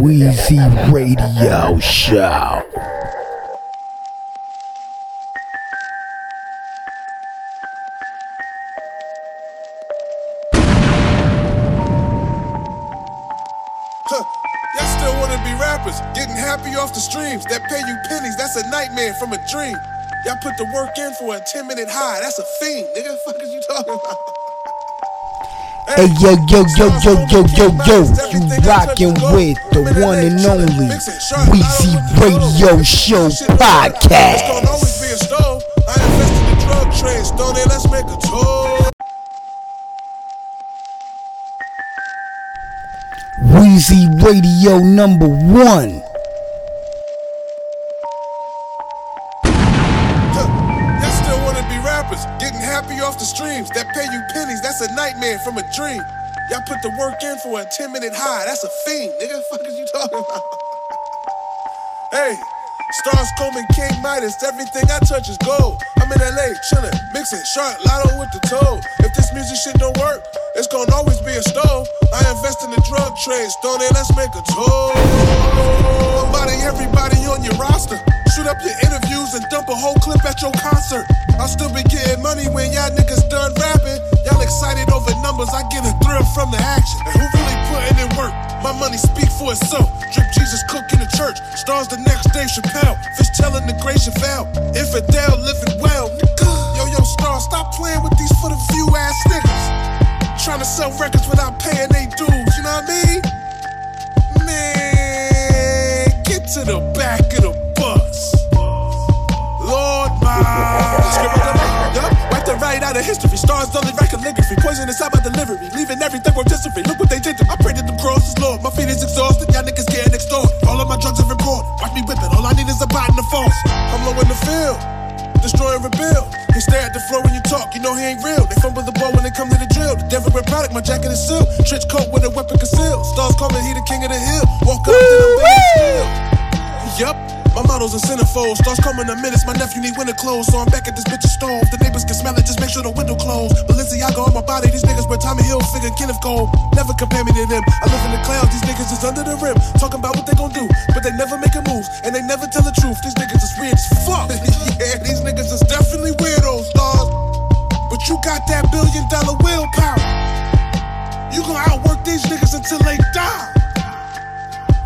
Wheezy Radio Show. Y'all still wanna be rappers, getting happy off the streams that pay you pennies. That's a nightmare from a dream. Y'all put the work in for a 10 minute high. That's a fiend, nigga. The Fuck is you talking about? Hey yo yo yo yo yo yo yo, you rockin' with the one and only Weezy Radio Show It's gonna always podcast. be a stove. I invest in the drug trade, stone it, let's make a tour. Wheezy Radio number one. Nightmare from a dream. Y'all put the work in for a 10 minute high. That's a fiend, nigga. Fuck is you talking about? Hey, stars combing King Midas. Everything I touch is gold. I'm in LA, chillin', mixing, shark, lotto with the toe. If this music shit don't work, it's gonna always be a stove. I invest in the drug trade, stone it, let's make a tour. I'm body everybody on your roster. Shoot up your interviews and dump a whole clip at your concert. I'll still be getting money when y'all niggas done rapping. Y'all excited over numbers, I get a thrill from the action. And who really putting in work? My money speak for itself. Drip Jesus cook in the church. Stars the next Dave Chappelle. Fish telling the great Chevelle. Infidel living well. Yo, yo, star, stop playing with these for the few ass niggas. Trying to sell records without paying they dues, you know what I mean? Man, get to the back right out of history. Stars only calligraphy. Poison inside my delivery. Leaving everything rotisserie. Look what they did to I pray to them crosses, Lord. My feet is exhausted. Y'all niggas getting extorted. All of my drugs are important. Watch me whip it. All I need is a bite in the falls. I'm low in the field. Destroy and rebuild. He stare at the floor when you talk, you know he ain't real. They fumble the ball when they come to the drill. The devil wear product, my jacket is sealed. Trench coat with a weapon concealed. Stars calling, he the king of the hill. Walk up to still. Yup. My model's a centerfold. Stars coming in minutes. My nephew need winter clothes, so I'm back at this bitch's stove. The neighbors can smell it, just make sure the window closed. Balenciaga on my body. These niggas wear Tommy Hilfiger, Kenneth Cole. Never compare me to them. I live in the clouds. These niggas is under the rim, talking about what they gon' do, but they never make a move and they never tell the truth. These niggas is weird as fuck. yeah, these niggas is definitely weirdos, stars. But you got that billion dollar willpower. You gon' outwork these niggas until they die.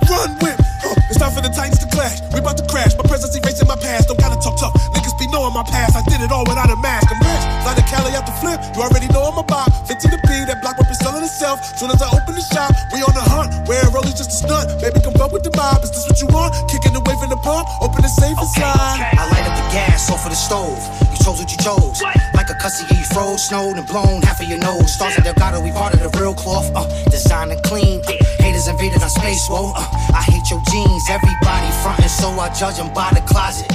Run with It's time for the Titans to clash. We about to crash. My presence erasing my past. Don't gotta talk tough. Niggas be knowing my past. I did it all without a mask. I'm rich. Fly to Cali out the flip. You already know I'm a bop. 50 to P. That block is selling itself. Soon as I open the shop, we on the hunt. Wearing rollies just a stunt. Baby, come up with the mob. Is this what you want? Kicking the wave in the pump. Open the safe and Okay. I light up the gas off of the stove. You chose what you chose. Like a cussy, you froze, snowed, and blown half of your nose. Stars of Delgado, we part of the real cloth. Uh, design and clean. Uh, haters invaded our space, whoa. Uh, I hate your jeans. Everybody frontin', so I judge them by the closet.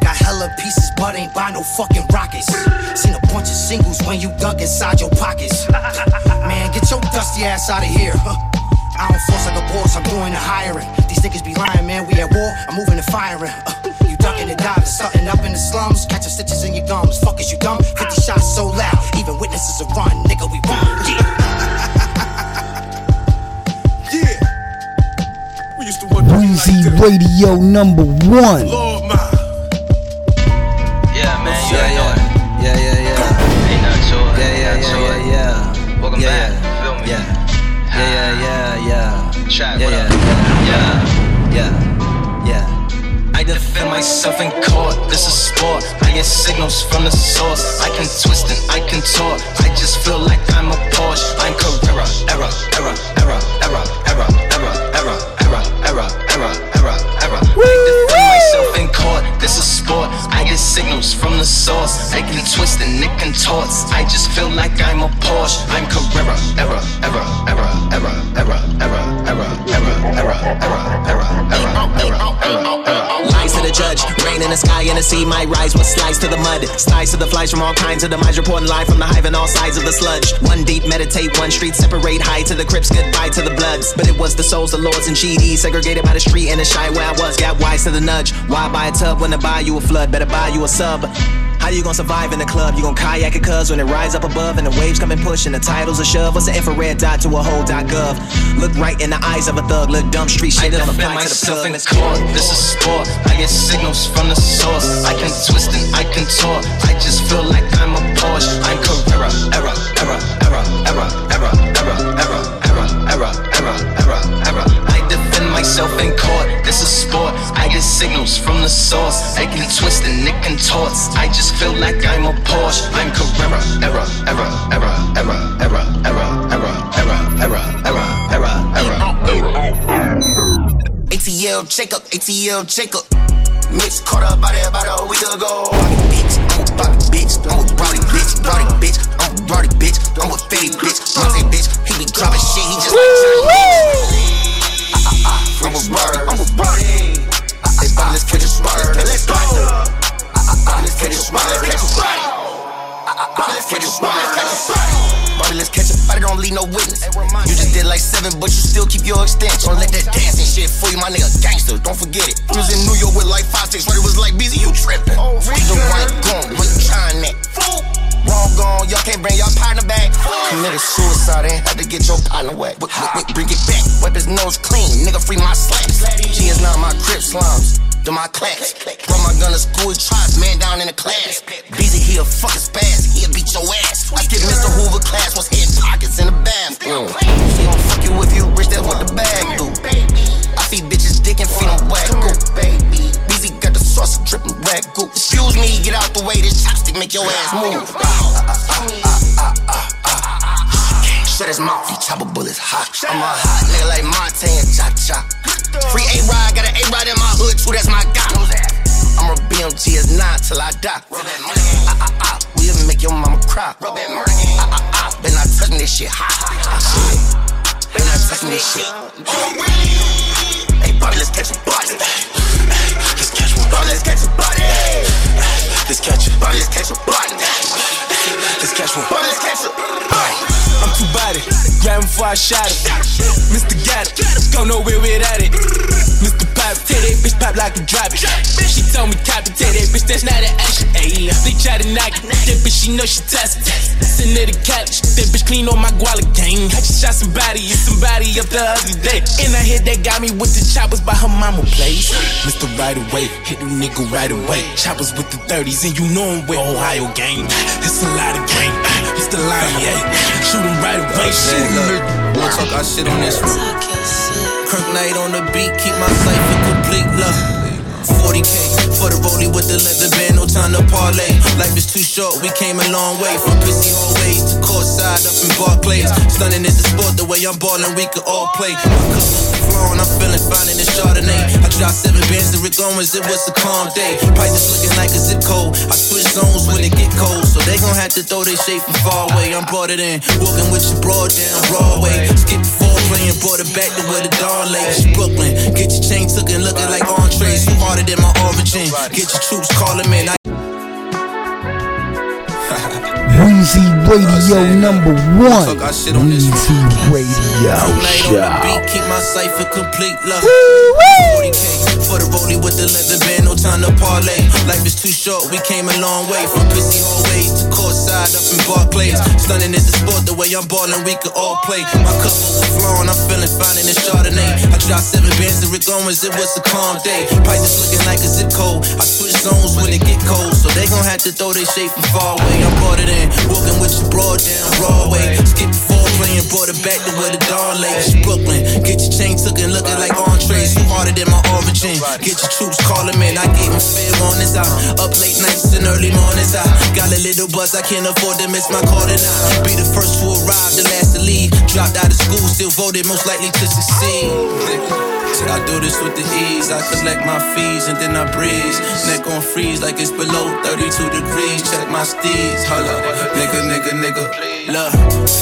Got hella pieces, but ain't buy no fucking rockets. Seen a bunch of singles when you dug inside your pockets. Man, get your dusty ass out of here. I don't force like a boss, I'm doing the hiring. These niggas be lying, man. We at war, I'm moving and firing. Uh, you ducking and diving, starting up in the slums, Radio number one. Lord, my. Yeah, man, you Yeah, already yeah, yeah, yeah, yeah, Ain't nothing to it. yeah, yeah, ain't nothing to yeah, yeah, yeah. Welcome yeah, back. Feel me? Yeah, yeah, yeah, yeah, Track, yeah, what yeah, up? yeah, yeah, yeah. I defend myself in court. This is sport. I get signals from the source. I can twist and I can talk. I just feel like I'm a Porsche. I'm Carrera. The source. I can twist and it. I just feel like I'm a Porsche. I'm Carrera. Error, error, error, error, error, error, error, error, error, error, error, error, error, error. Lies to the judge, rain in the sky and the sea might rise with slice to the mud. Slice to the flies from all kinds of minds reporting live from the hive and all sides of the sludge. One deep, meditate, one street, separate high to the crips, goodbye to the bloods. But it was the souls, the lords, and GDs segregated by the street and the shy where I was. Got wise to the nudge. Why buy a tub when to buy you a flood? Better buy you a sub. How you gonna survive in the club? You gonna kayak it cuz when it rise up above and the waves come and push and the titles a shove? What's an infrared dot to a whole dot gov? Look right in the eyes of a thug, look dumb street shit I defend the myself in plug. court. This is sport. I get signals from the source. I can twist and I can talk. I just feel like I'm a Porsche. I'm Carrera. Error, error, error, error, error, error, error, error, error, error, myself in court. This is sport. I get signals from the source. I can twist and it can torts. I just feel like I'm a Porsche. I'm Carrera. Error, error, error, error, error, error, error, error, error, error, error, error. ATL Jacob, ATL Jacob. Mitch caught up by there about a week ago. Bitch, I'm a bitch, I'm a Brody bitch, Brody bitch, I'm a Brody bitch, I'm a Fetty bitch, Monte bitch. He be dropping shit, he just like. I'm a Brody, I'm a. Hey, buddy, let's catch a spider. Let's go. Let's catch a spider. Let's catch a spider. Let's catch a spider. Let's catch a spider. Buddy, let's catch a spider. Don't leave no witness. You just did like seven, but you still keep your extension. Don't let that dancing shit fool you, my nigga. Gangster, don't forget it. You was in New York with like five six, but it was like busy. You tripping? The right gone, what you trying at? Wrong gone, y'all can't bring y'all partner back. Committed suicide, ain't had to get your partner wet. But, bring it back, wipe his nose clean, nigga free my slaps. She is not my crip slums. To my class, brought my gun to school, tries man down in the class. Busy, he a fucking spaz, he'll beat your ass. I skip Mr. Hoover class, was hitting pockets in the bathroom. She don't fuck you if you rich, that's what the bag do. I feed bitches dick and feed them got the sauce dripping ragu. Excuse me, get out the way, this chopstick make your ass move. Shut his mouth, he chopper bullets hot. I'm a hot nigga like Monte and Cha Cha. Free A-Rod, got an A-Rod in my hood too, that's my guy. I'm a BMG is nine till I die. Ah, ah, ah, we'll make your mama cry. Ah, ah, ah, better not touch me this shit hot. Better not touch me this shit. Hey, Bobby, let's catch a body. Bobby, let's catch a body. Let's catch it. Bobby, let's catch a body. Let's catch one. Bobby, let's catch a body. I'm too body, grab him before I shot it. Mr. Got it, go nowhere without it. Mr. Pop, take that bitch pop like a drop it. She told me copy, tell that bitch that's not an action. Ayy, they try to knock it, that bitch she know she tossed it. Send the to college, that bitch clean on my guala gang. I just shot somebody and somebody up the other day. And I hit that got me with the choppers by her mama place. Mr. Right away, hit the nigga right away. Choppers with the 30s and you know I'm with Ohio gang. It's a lot of gang, it's the line, yeah. Shoot him right away, shoot him. I'ma talk our shit on this one. Kirk Knight on the beat, keep my cipher complete. Look. 40k for the rollie with the leather band, no time to parlay. Life is too short, we came a long way from pissy hallways to courtside up in Barclays. Stunning is the sport, the way I'm ballin', we could all play. Overflowing, I'm feeling fine in the Chardonnay. I dropped seven bands to Rick Owens, it was a calm day. Prices looking like a zip code. I switch zones when it get cold, so they gon' have to throw their shade from far away. I'm brought it in, walking with your broad down Broadway. Skip the and brought it back to where the dawn lay. It's Brooklyn, get your chain took and looking like entrees. You harder than my origin. Get your troops calling me. I Weezy Radio number one. Talk shit on this. Weezy Radio Night on the Show. keep my cipher complete. Look, 40k for the rollie with the leather band, no time to parlay. Life is too short, we came a long way from pissy hallways to courtside up in Barclays. Stunning is the sport, the way I'm ballin', we could all play. My cup overflowing, I'm feeling fine in this Chardonnay. I dropped seven bands to Rick Owens, it was a calm day. Prices looking like a zip code. I switch zones when it get cold, so they gon' have to throw their shade from far away. I brought it in, walking with your broad down Broadway. Skip the and brought it back to where the dawn lay. It's Brooklyn, get your chain took and looking like entrees. You harder than my origin. Get your troops calling me, I gave them fair warnings. I up late nights and early mornings. I got a little buzz, I can't afford to miss my call. I be the first to arrive, the last to leave. Dropped out of school, still voted most likely to succeed. I do this with the ease. I collect my fees and then I breeze. Neck on freeze like it's below 32 degrees. Check my steeds. Hold up. Nigga, nigga, nigga. Look,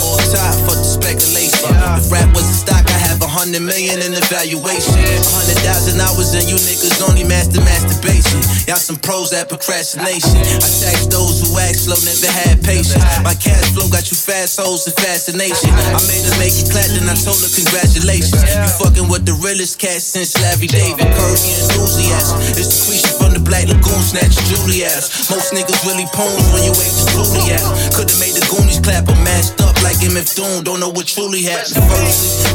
all top for the speculation. If rap was a stock, I have a hundred million in evaluation. A hundred thousand hours and you niggas only master masturbation. Y'all some pros at procrastination. I tax those who act slow, never had patience. My cash flow got you fast hoes and fascination. I made her make it clap, then I told her congratulations. You fucking with the realest cat since Larry David. Curvy enthusiasm. It's the creature from the Black Lagoon, snatch Julius. Most niggas really poems when you wake the truly out. Could've made the Goonies clap or mashed up like MF Doom. Don't know what truly happened.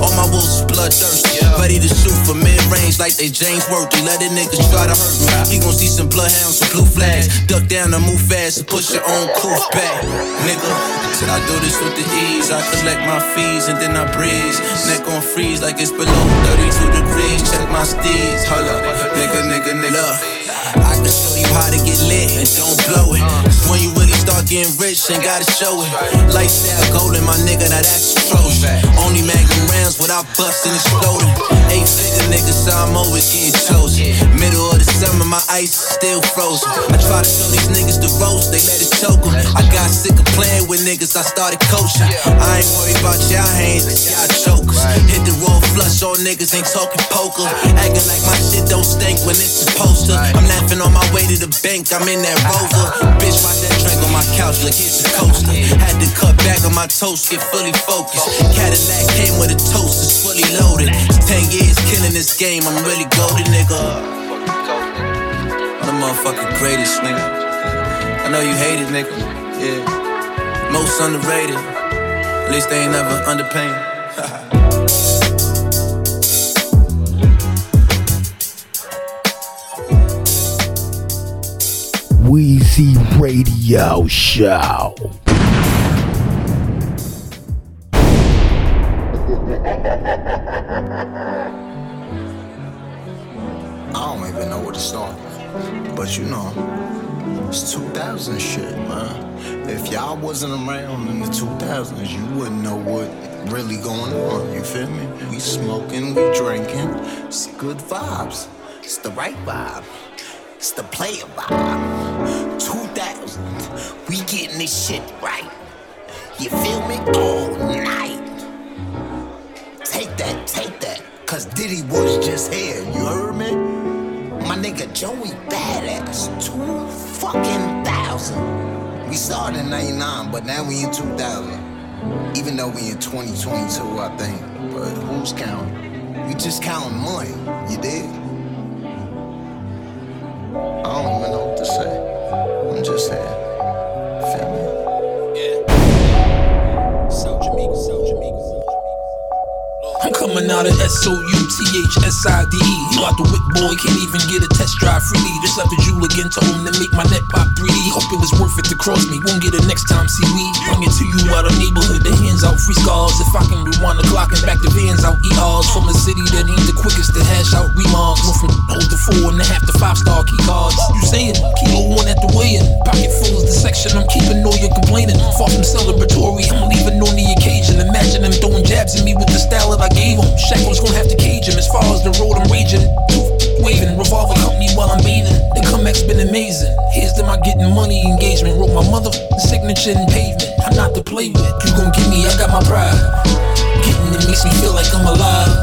All my wolves is bloodthirsty. Ready to shoot for mid range like they James Worthy. Let it niggas try to hurt me. He gon' see some bloodhounds, some blue flags. Duck down and move fast and push your own coof back. Nigga, said I do this with the ease. I collect my fees and then I breeze. Neck on freeze like it's below 32 degrees. Check my steeds. Hold up, nigga, nigga, nigga. I can show you how to get lit and don't blow it. When you really start getting rich, ain't gotta show it. Lifestyle golden, my nigga, now that's atrocious. Only magnum rounds without busting and exploding. Eight figure niggas, so I'm always getting chosen. Middle of the summer, my ice is still frozen. I try to show these niggas the ropes, they let it choke 'em. I got sick of playing with niggas, I started coaching. I ain't worried about y'all hands, y'all chokers. Hit the raw flush, all niggas ain't talking poker. Acting like my shit don't stink when it's supposed to. I'm laughing on my way to the bank, I'm in that rover. Bitch, watch that drink on my couch, look, it's a coaster. Had to cut back on my toast, get fully focused. Cadillac came with a toast, it's fully loaded. Ten years killing this game, I'm really golden, nigga. I'm the motherfucking greatest, nigga. I know you hate it, nigga. Yeah. Most underrated. At least they ain't never underpaid. Wheezy Radio Show. I don't even know where to start. But you know, it's 2000 shit, man. If y'all wasn't around in the 2000s, you wouldn't know what really going on. You feel me? We smoking, we drinking. It's good vibes. It's the right vibe. It's the player vibe. 2000, we getting this shit right. You feel me? All night. Take that, take that. Cause Diddy was just here, you heard me? My nigga Joey Badass, two fucking thousand. We started in 99, but now we in 2000. Even though we in 2022, I think. But who's counting? We just counting money, you dig? I don't even know what to say. I'm just here. Feel me? I'm coming out of S-O-U-T-H-S-I-D-E. You out the whip boy, can't even get a test drive freely. Just left the jewel again, told him to make my net pop 3D. Hope it was worth it to cross me, won't get it next time, see we. Bring it to you out of neighborhood, the hands out, free scars. If I can rewind the clock and back the vans out, ERs from a city that ain't the quickest to hash out remarks. Went from hold to four and a half to five star key cards. You saying, kilo one at the weigh-in. Pocket full is the section, I'm keeping all your complaining. Far from celebratory, I'm leaving on the occasion. Imagine them throwing jabs at me with the style that I him. Shackles gonna have to cage him as far as the road I'm raging. Waving, revolver company while I'm bathing. The comeback's been amazing. Here's to my getting money engagement. Wrote my mother signature in pavement. I'm not to play with. You gon' give me, I got my pride. Getting it makes me feel like I'm alive.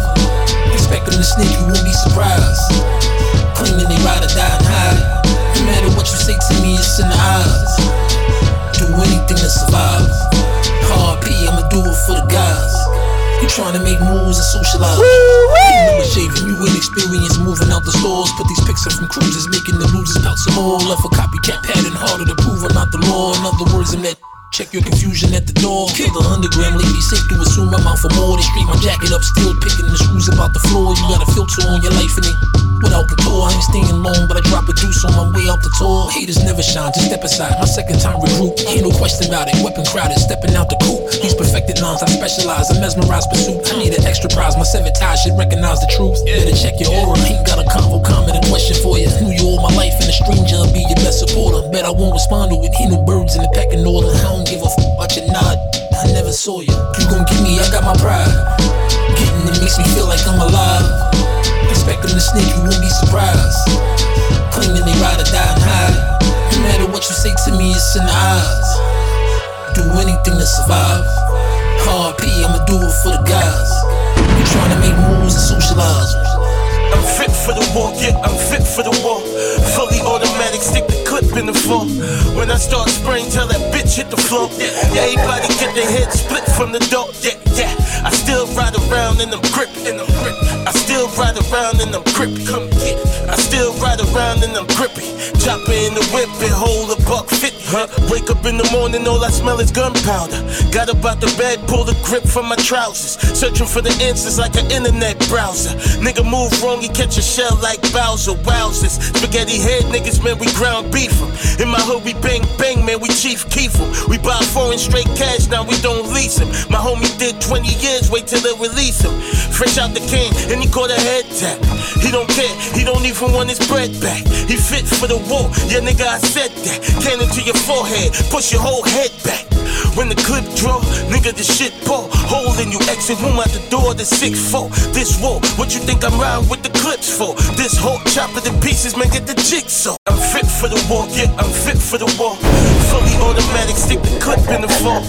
Expecting to snitch, you won't be surprised. Claiming they ride or die and hide. No matter what you say to me, it's in the eyes. Do anything to survive. Hard P, I'ma do it for the guys. You trying to make moves and socialize. Remember shaving, you inexperienced moving out the stores. Put these pics up from cruises, making the losers pout some more. Left a copycat pattern harder to prove I'm not the law. In other words, I'm that. Check your confusion at the door. Kill the underground, leave me safe to assume I'm out for more. They straight my jacket up, still picking the screws about the floor. You got a filter on your life and it without the tour. I ain't staying long, but I drop a deuce on my way out the tour. Haters never shine, just step aside. My second time recruit, ain't no question about it. Weapon crowded, stepping out the coop. These perfected lines, I specialize in mesmerized pursuit. I need an extra prize, my seven tie should recognize the truth. Better check your aura, ain't got a convo, comment, a question for you. Knew you all my life, and a stranger be your best supporter. Bet I won't respond to it, ain't no birds in the pecking order. I don't give a f about your nod. I never saw you. You gon' give me, I got my pride. Getting it makes me feel like I'm alive. Expecting to snitch, you won't be surprised. Claiming they ride or die and hide. No matter what you say to me, it's in the eyes. Do anything to survive. five. Hard P, I'ma do it for the guys. You trying to make moves and socialize. I'm fit for the war, yeah, I'm fit for the war. Fully automatic, stick the clip in the floor. When I start spraying, tell that bitch hit the floor. Yeah, everybody get their head split from the door. Yeah, yeah. I still ride around in them grip, in them still ride around in them grip. Come get. I still ride around in them grippy. Chopper in the whip and hold a buck fit. Huh? Wake up in the morning, all I smell is gunpowder. Got up out the bed, pull the grip from my trousers. Searching for the answers like an internet browser. Nigga move wrong, he catch a shell like Bowser. Wowzers. Spaghetti head niggas, man, we ground beef 'em. In my hood, we bang bang, man, we Chief Keef 'em. We buy foreign straight cash, now we don't lease 'em. My homie did 20 years, wait till they release him. Fresh out the can, and he caught head tap. He don't care, he don't even want his bread back. He fit for the war, yeah, nigga, I said that. Cannon to your forehead, push your whole head back. When the clip draw, nigga, the shit pour. Hole in you, exit room out the door, the six four. This war, what you think I'm riding with the clips for? This whole chopper to pieces, man, get the jigsaw. I'm fit for the war, yeah, I'm fit for the war. Fully automatic, stick the clip in the floor.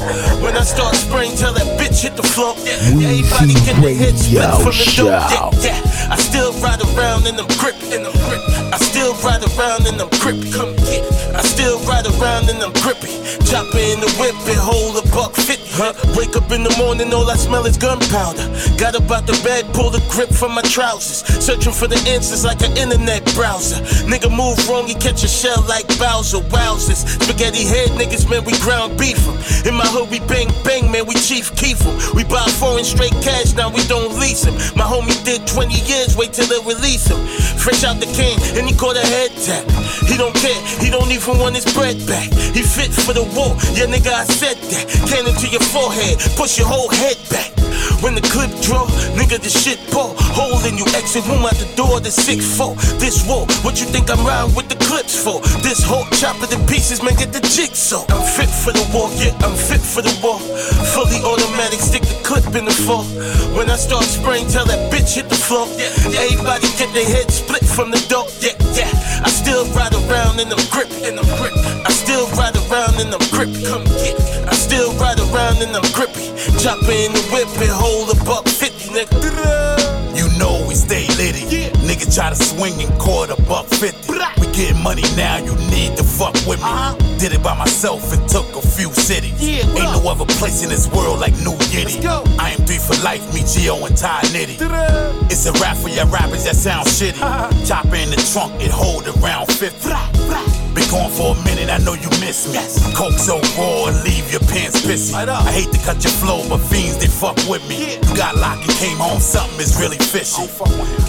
When I start spraying, tell that bitch hit the floor. Yeah, everybody get head split from the door. Yeah, yeah. I still ride around in them grip, in them grip. I still ride around in them grip, come get. I still ride around and them grippy. Chopper in the whip and hold a buck fit. Huh? Wake up in the morning, all I smell is gunpowder. Got up out the bed, pull the grip from my trousers. Searching for the answers like an internet browser. Nigga move wrong, he catch a shell like Bowser. Wowzers. Spaghetti head niggas, man, we ground beef 'em. In my hood, we bang bang, man, we Chief Keef 'em. We buy foreign straight cash, now we don't lease lease 'em. My homie did 20 years, wait till they release him. Fresh out the can, and he caught a head tap. He don't care, he don't even want his bread back. He fit for the war, yeah, nigga, I said that. Cannon to your forehead, push your whole head back. When the clip draw, nigga, the shit. Hole in you, exit room out the door, the six four. This war, what you think I'm riding with the clips for? This whole chopper to pieces, man, get the jigsaw. I'm fit for the war, yeah, I'm fit for the war. Fully automatic, stick the clip in the floor. When I start spraying, tell that bitch hit the floor. Yeah, everybody get their head split from the door. Yeah, yeah. I still ride around in them grip, in them grip. I still ride around in them grip, come get. I still ride around in them grippy. Chopper in the whip and hold a buck fifty, nigga. Nigga try to swing and caught a buck fifty. We getting money now, you need to fuck with me. Did it by myself and took a few cities. Ain't no other place in this world like New Yiddy. I am three for life, me Geo and Ty Nitty. It's a rap for your rappers that sound shitty. Chopper in the trunk, it hold around 50. Been gone for a minute, I know you miss me. Coke so raw, and leave your pants pissy. I hate to cut your flow, but fiends they fuck with me. You got locked and came home, something is really fishy.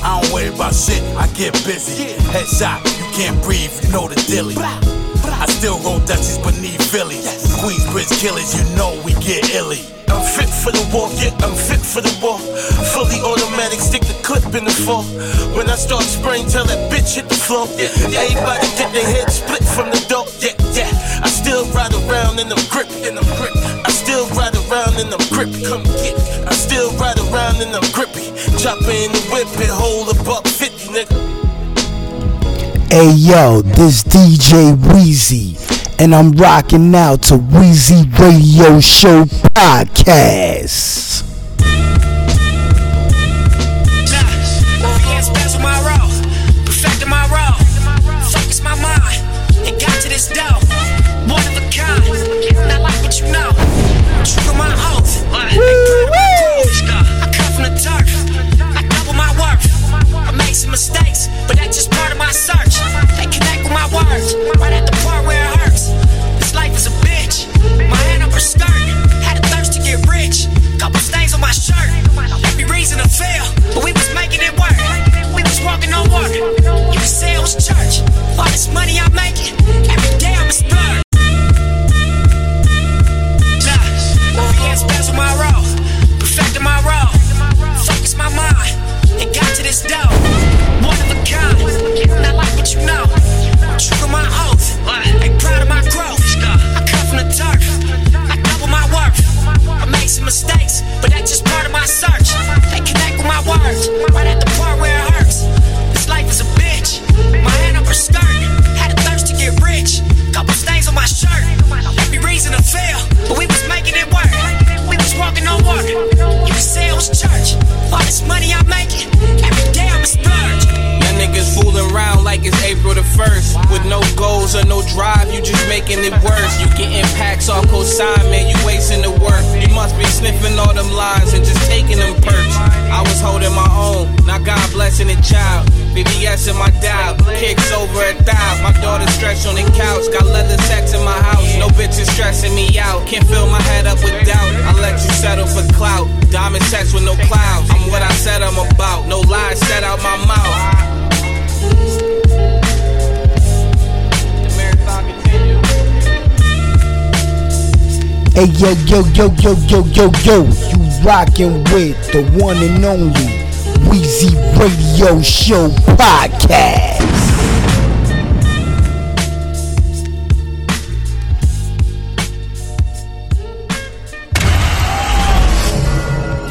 I don't worry about shit, I get busy. Headshot, you can't breathe, you know the dilly. I still roll Dutchies beneath Philly. Queensbridge killers, you know we get illy. I'm fit for the war, yeah, I'm fit for the war. Fully automatic, stick the clip in the floor. When I start spraying, tell that bitch hit the floor. Yeah, everybody get their head split from the door. Yeah, yeah. I still ride around in them grip, in them grip. I still ride around in them grip, come get. I still ride around in them grippy. Chopper in the whip and hold a buck fifty, nigga. Hey yo, this DJ Wheezy, and I'm rocking out to Wheezy Radio Show Podcast. church, right at the part where it hurts. This life is a bitch. My hand up her skirt, had a thirst to get rich. Couple stains on my shirt, every reason to fail, but we was making it work. We was walking on water. You can say it was church. All this money I'm making, every day I'm a splurge. Now niggas fooling around like it's April the 1st. With no goals or no drive, you just making it worse. You getting packs all cosign, man, you wasting the work. You must be sniffing in my dial, kicks over a thou. My daughter stretched on the couch, got leather sex in my house. No bitches stressing me out, can't fill my head up with doubt. I let you settle for clout, diamond sex with no clouds. I'm what I said I'm about, no lies said out my mouth. Hey yo yo yo yo yo yo yo, you rockin' with the one and only Weezy Radio Show podcast.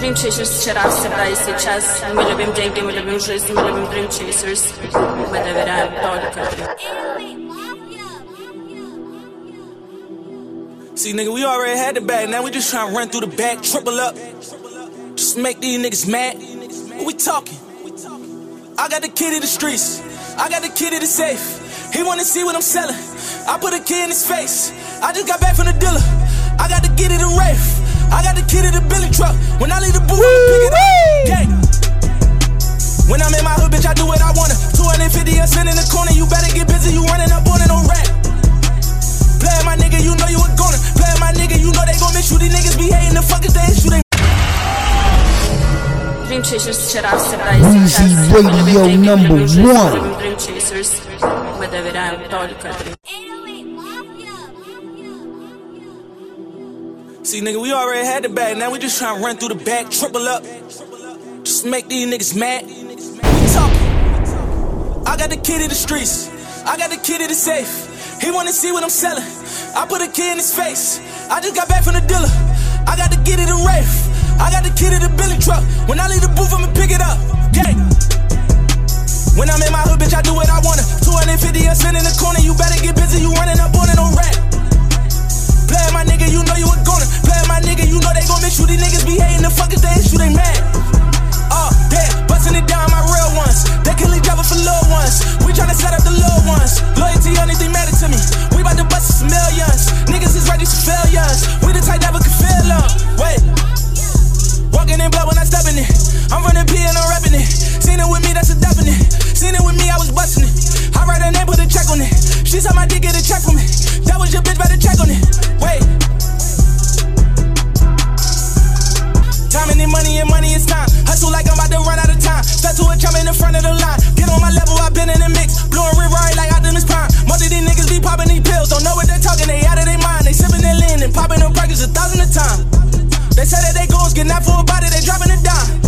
Dream Chasers вчера, всегда и сейчас. Мы любим деньги, мы любим жизнь, мы любим Dream Chasers. Мы доверяем только Dream. See, nigga, we already had the bag. Now we just trying to run through the back, triple up. Just make these niggas mad. What we talking? I got the kid in the streets. I got the kid in the safe. He wanna see what I'm selling. I put a kid in his face. I just got back from the dealer. I got the kid in the Wraith. I got the kid in the Billy truck. When I leave the booth, pick it up. Gang. When I'm in my hood, bitch, I do what I wanna. 250 a cent in the corner. You better get busy. You running up on it on rap. Play my nigga, you know you a goner. Play my nigga, you know they gon' miss you. These niggas be hating the fuckers, they issue they. Dream Chasers Radio number one. Dream Chasers. Только. See, nigga, we already had the bag. Now we just trying to run through the back, triple up. Just make these niggas mad. We talking. I got the kid in the streets. I got the kid in the safe. He wanna see what I'm selling. I put a kid in his face. I just got back from the dealer. I got to get it a Wraith. I got the kid in the Billy truck. When I leave the booth, I'ma pick it up. Gang. When I'm in my hood, bitch, I do what I wanna. 250 a cent in the corner. You better get busy. You running up on it on rap. Play my nigga, you know you a goner. Play my nigga, you know they gon' miss you. These niggas be hating the fuckers, they issue, they mad. Uh, oh, damn, bustin' it down, my real ones. They can leave driving for little ones. We tryna set up the little ones. Loyalty, only thing matter to me. We bout to bust some millions. Niggas is ready for failures. We the type that we can feel them. Wait. Walking in blood when I step in it. I'm running P and I'm rapping it. Seen it with me, that's a definite. Seen it with me, I was busting it. I write her name, put a check on it. She said my dick get a check from me. That was your bitch, better check on it. Wait. Time and money and money is time. Hustle like I'm about to run out of time. Step to a jump in the front of the line. Get on my level, I've been in the mix. Blowing red right like Optimus Prime. Most of these niggas be popping these pills. Don't know what they're talking, they out of their mind. They sipping their lean and popping them perkins a thousand a time. They say that they goals get out for a body, they dropping a dime.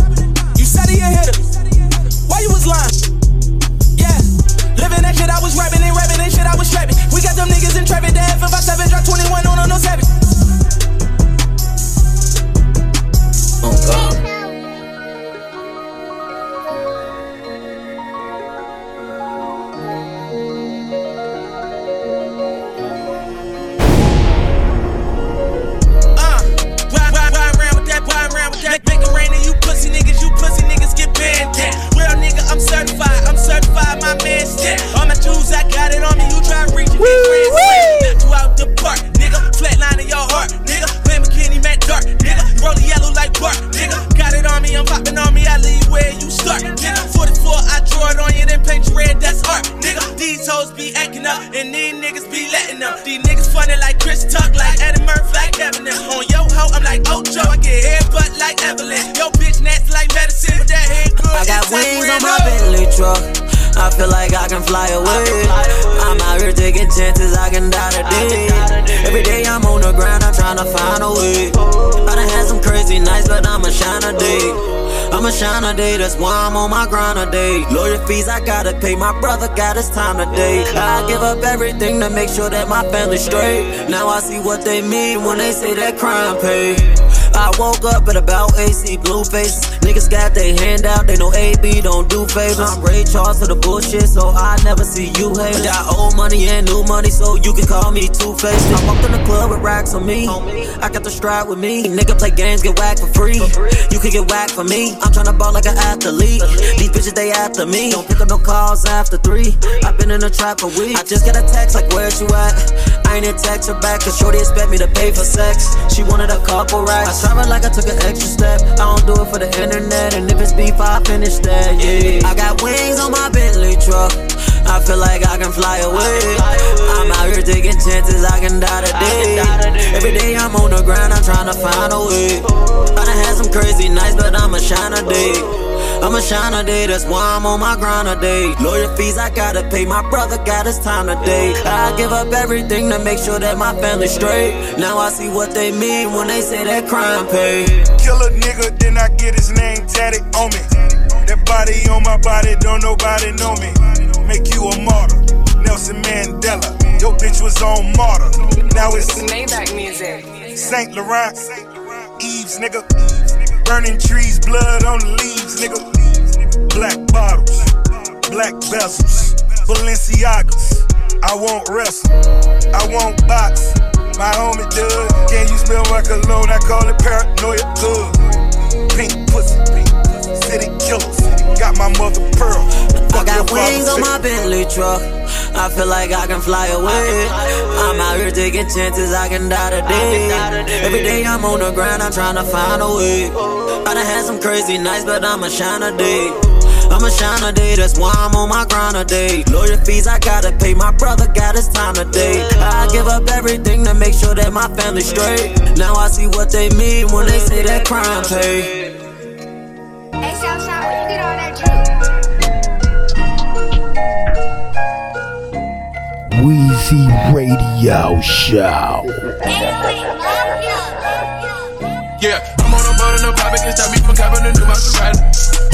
You said he a hitter. Why you was lying? Yeah. Living that shit, I was rapping and rapping and shit, I was strapping. We got them niggas in traffic, the F57 drop 21 on no 7. Oh God. I'm certified, I'm certified, shine that's why I'm on my grind a day. Lawyer fees I gotta pay, my brother got his time today. I give up everything to make sure that my family's straight. Now I see what they mean when they say that crime pay. I woke up at about AC blue face. Niggas got they hand out, they know AB don't do favors. I'm Ray Charles to the bullshit, so I never see you hate. Got old money and new money, so you can call me Two Faced. I walked in the club with racks on me. I got the stride with me. Nigga play games, get whacked for free. You can get whacked for me. I'm tryna ball like an athlete. These bitches, they after me. Don't pick up no calls after three. I've been in the trap for weeks. I just got a text like, where you at? I ain't in text her back, cause Shorty expect me to pay for sex. She wanted a couple racks. I travel like I took an extra step. I don't do it for the internet, and if it's beef, I finish that, yeah. I got wings on my Bentley truck. I feel like I can fly away. I'm out here taking chances, I can die today. Every day I'm on the ground, I'm trying to find a way. I done had some crazy nights, but I'ma shine a day. I'ma shine a day, that's why I'm on my grind a day. Lawyer fees I gotta pay, my brother got his time today. I give up everything to make sure that my family's straight. Now I see what they mean when they say that crime paid. Kill a nigga, then I get his name tatted on me. That body on my body, don't nobody know me. Make you a martyr. Nelson Mandela, your bitch was on martyr. Now it's Maybach music. Saint Laurent, Yves, nigga. Burning trees, blood on the leaves, nigga. Black bottles, black bezels, Balenciagas. I won't wrestle, I won't box. My homie Doug, can you smell my cologne? I call it paranoia good. Pink pussy, city killers. Got my mother pearl. I got wings on my Bentley truck. I feel like I can fly away. I'm out here taking chances, I can die today. Every day I'm on the grind, I'm trying to find a way. I done had some crazy nights, but I'ma shine a day. I'ma shine a day, that's why I'm on my grind a day. Lawyer fees I gotta pay, my brother got his time today. I give up everything to make sure that my family's straight. Now I see what they mean when they say that crime paid. Hey, Southside, where you get all that drip? Wheezy Radio Show. Yeah, I'm on a boat and no pop, it can stop me from copping a new Maserati.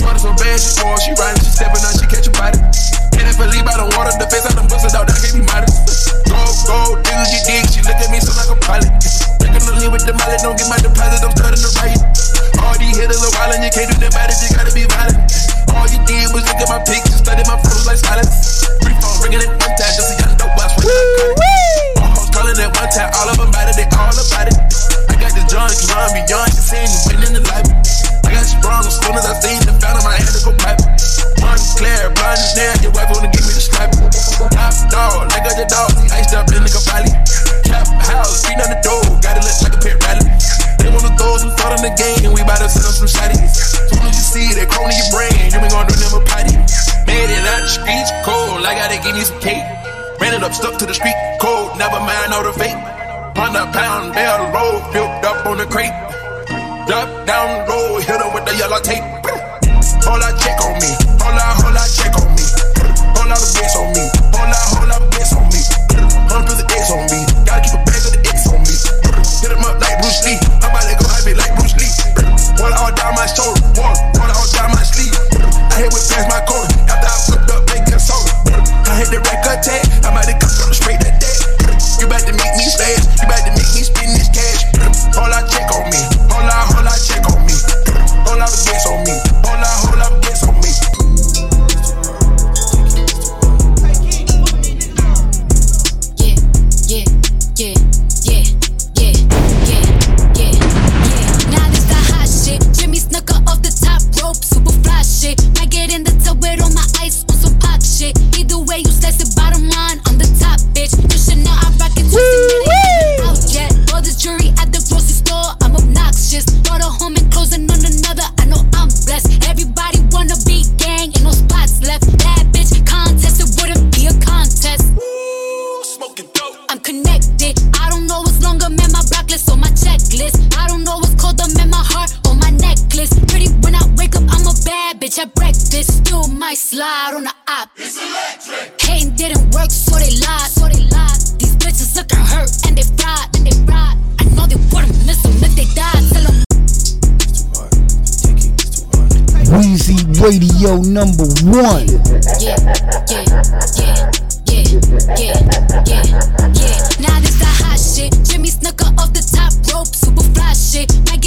Water so bad, she swore, she riding, she stepping out, she catch a body. Can't leave by the water, the face out the busted out, that can't be modest. Go, go, dig, she dig, she look at me so like a pilot. Breaking the lead with the mallet, don't get my deposit, I'm starting to riot. All these hitters are wild and you can't do that about it, you gotta be violent. All you did was look at my pics and study my photos like silence. Free phone ringing at one time, just a young dope like All hoes calling at one time, all of them it, they might slide on the op. It's electric. Hating didn't work, so they lied. So they lied. These bitches looking hurt and they fried. And they fried. I know they wouldn't miss them if they died. Tell them. Wheezy Radio number one. Yeah, yeah, yeah, yeah, yeah, yeah, yeah. Now this the hot shit. Jimmy Snuka off the top rope, super fly shit. Might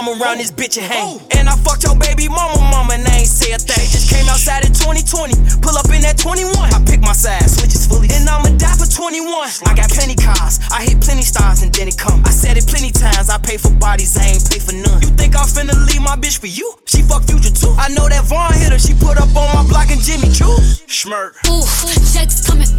come around this bitch and hang? And I fucked your baby mama, mama, and I ain't say a thing. Just came outside in 2020, pull up in that 21. I pick my side, switches fully, and I'ma die for 21. I got plenty cars, I hit plenty stars, and then it come. I said it plenty times, I pay for bodies, I ain't pay for none. You think I'm finna leave my bitch for you? She fuck future too. I know that Vaughn hit her, she put up on my block and Jimmy Choo. Schmirk. Ooh, checks coming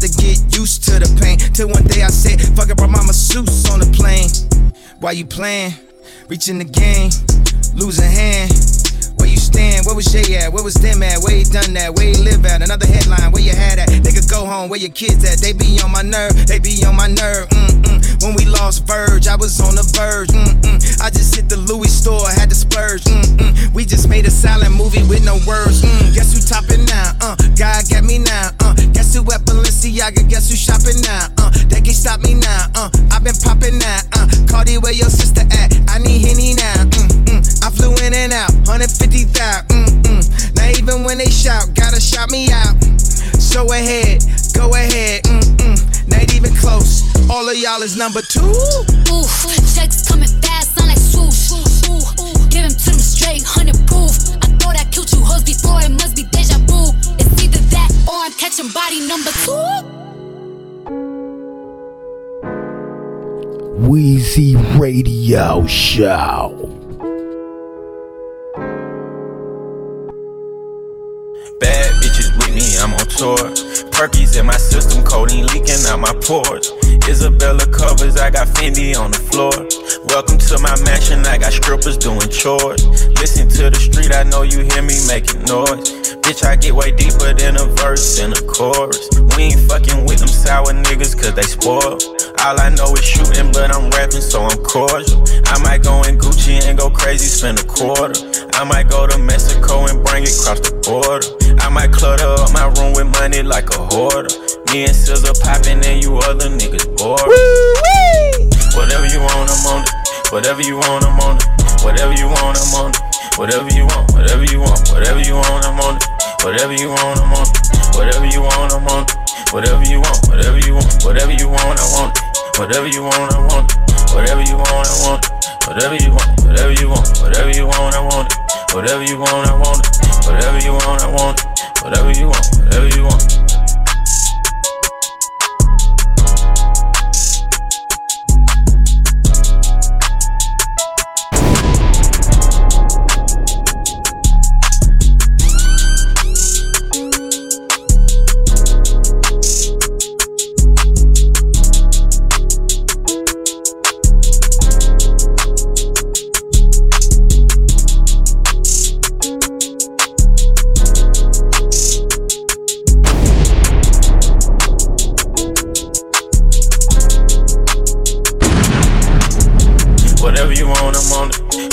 to get used to the pain. Till one day I said, fuck it, brought my masseuse on the plane. Why you playing? Reaching the game, losing hand. Where you stand? Where was Jay at? Where was them at? Where he done that? Where he live at? Another headline, where you had at? Nigga, go home, where your kids at? They be on my nerve, they be on my nerve. Mm-mm. When we lost Verge, I was on the verge. Mm-mm. I just hit the Louis store, had to splurge. Mm-mm. We just made a silent movie with no words. Mm. Guess who topping now? Uh, God got me now. Uh, who at Balenciaga? Guess who shopping now? Uh, they can't stop me now. Uh, I've been popping now. Uh, Cardi, where your sister at? I need Henny now. Mm-mm. I flew in and out, 150,000. Mm-mm. Now even when they shout, gotta shout me out. So ahead, go ahead. Mm-mm. Not even close. All of y'all is number two. Ooh, checks coming fast, sound like swoosh. Ooh, give him to them straight, hundred proof. I thought I killed you hoes before, it must be either or I'm catching body number two. Weezy Radio Show. Bad bitches with me, I'm on tour. Perkies in my system, codeine leaking out my pores. Isabella covers, I got Fendi on the floor. Welcome to my mansion, I got strippers doing chores. Listen to the street, I know you hear me making noise. Bitch, I get way deeper than a verse and a chorus. We ain't fucking with them sour niggas, cause they spoil. All I know is shooting, but I'm rapping, so I'm cordial. I might go in Gucci and go crazy, spend a quarter. I might go to Mexico and bring it across the border. I might clutter up my room with money like a hoarder. Me and Scissor popping and you other niggas bored. Whatever you want, I'm on it. Whatever you want, I'm on it. Whatever you want, I'm on it. Whatever you want, whatever you want, whatever you want, I'm on it. Whatever you want, I'm on. Whatever you want, I'm on. Whatever you want, whatever you want, whatever you want, I want. Whatever you want, I want. Whatever you want, I want. Whatever you want, whatever you want, whatever you want, I want. Whatever you want, I want. Whatever you want, I want. Whatever you want, whatever you want.